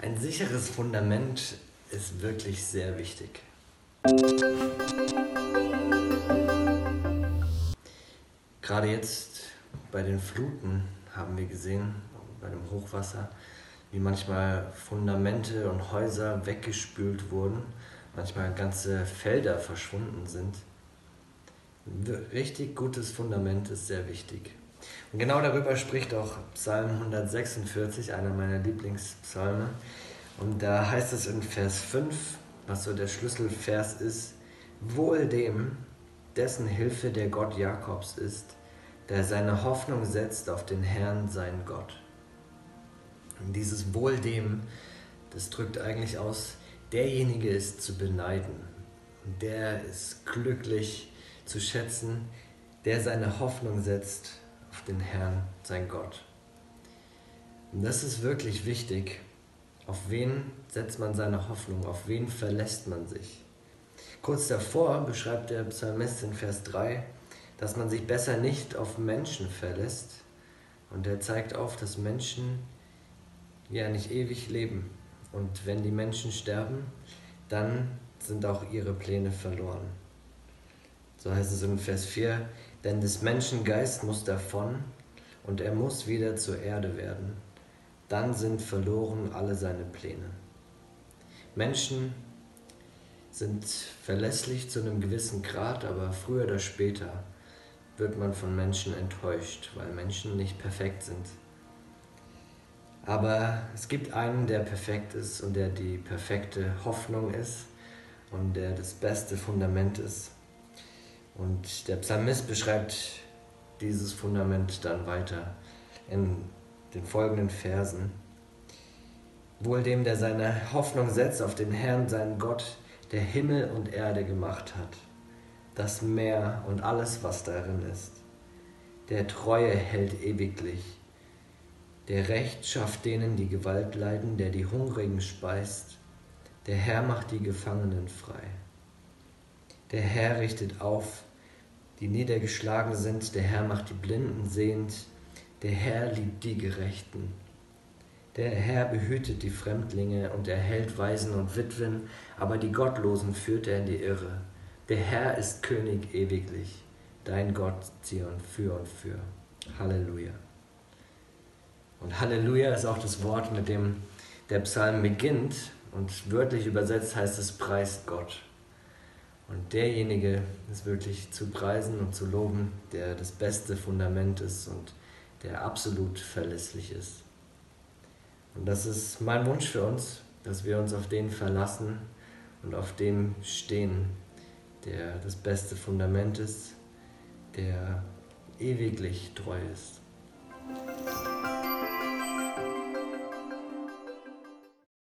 Ein sicheres Fundament ist wirklich sehr wichtig. Gerade jetzt bei den Fluten haben wir gesehen, bei dem Hochwasser, wie manchmal Fundamente und Häuser weggespült wurden, manchmal ganze Felder verschwunden sind. Ein richtig gutes Fundament ist sehr wichtig. Und genau darüber spricht auch Psalm 146, einer meiner Lieblingspsalme. Und da heißt es in Vers 5, was so der Schlüsselvers ist, wohl dem, dessen Hilfe der Gott Jakobs ist, der seine Hoffnung setzt auf den Herrn, sein Gott. Und dieses Wohl dem, das drückt eigentlich aus, derjenige ist zu beneiden. Und der ist glücklich zu schätzen, der seine Hoffnung setzt den Herrn, sein Gott. Und das ist wirklich wichtig. Auf wen setzt man seine Hoffnung? Auf wen verlässt man sich? Kurz davor beschreibt der Psalmist in Vers 3, dass man sich besser nicht auf Menschen verlässt. Und er zeigt auf, dass Menschen ja nicht ewig leben. Und wenn die Menschen sterben, dann sind auch ihre Pläne verloren. So heißt es in Vers 4, denn des Menschen Geist muss davon und er muss wieder zur Erde werden. Dann sind verloren alle seine Pläne. Menschen sind verlässlich zu einem gewissen Grad, aber früher oder später wird man von Menschen enttäuscht, weil Menschen nicht perfekt sind. Aber es gibt einen, der perfekt ist und der die perfekte Hoffnung ist und der das beste Fundament ist. Und der Psalmist beschreibt dieses Fundament dann weiter in den folgenden Versen. Wohl dem, der seine Hoffnung setzt auf den Herrn, seinen Gott, der Himmel und Erde gemacht hat, das Meer und alles, was darin ist. Der Treue hält ewiglich. Der Recht schafft denen, die Gewalt leiden, der die Hungrigen speist. Der Herr macht die Gefangenen frei. Der Herr richtet auf, die niedergeschlagen sind. Der Herr macht die Blinden sehend. Der Herr liebt die Gerechten. Der Herr behütet die Fremdlinge und erhält Waisen und Witwen, aber die Gottlosen führt er in die Irre. Der Herr ist König ewiglich, dein Gott Zion für und für. Halleluja. Und Halleluja ist auch das Wort, mit dem der Psalm beginnt und wörtlich übersetzt heißt es preist Gott. Und derjenige ist wirklich zu preisen und zu loben, der das beste Fundament ist und der absolut verlässlich ist. Und das ist mein Wunsch für uns, dass wir uns auf den verlassen und auf dem stehen, der das beste Fundament ist, der ewiglich treu ist.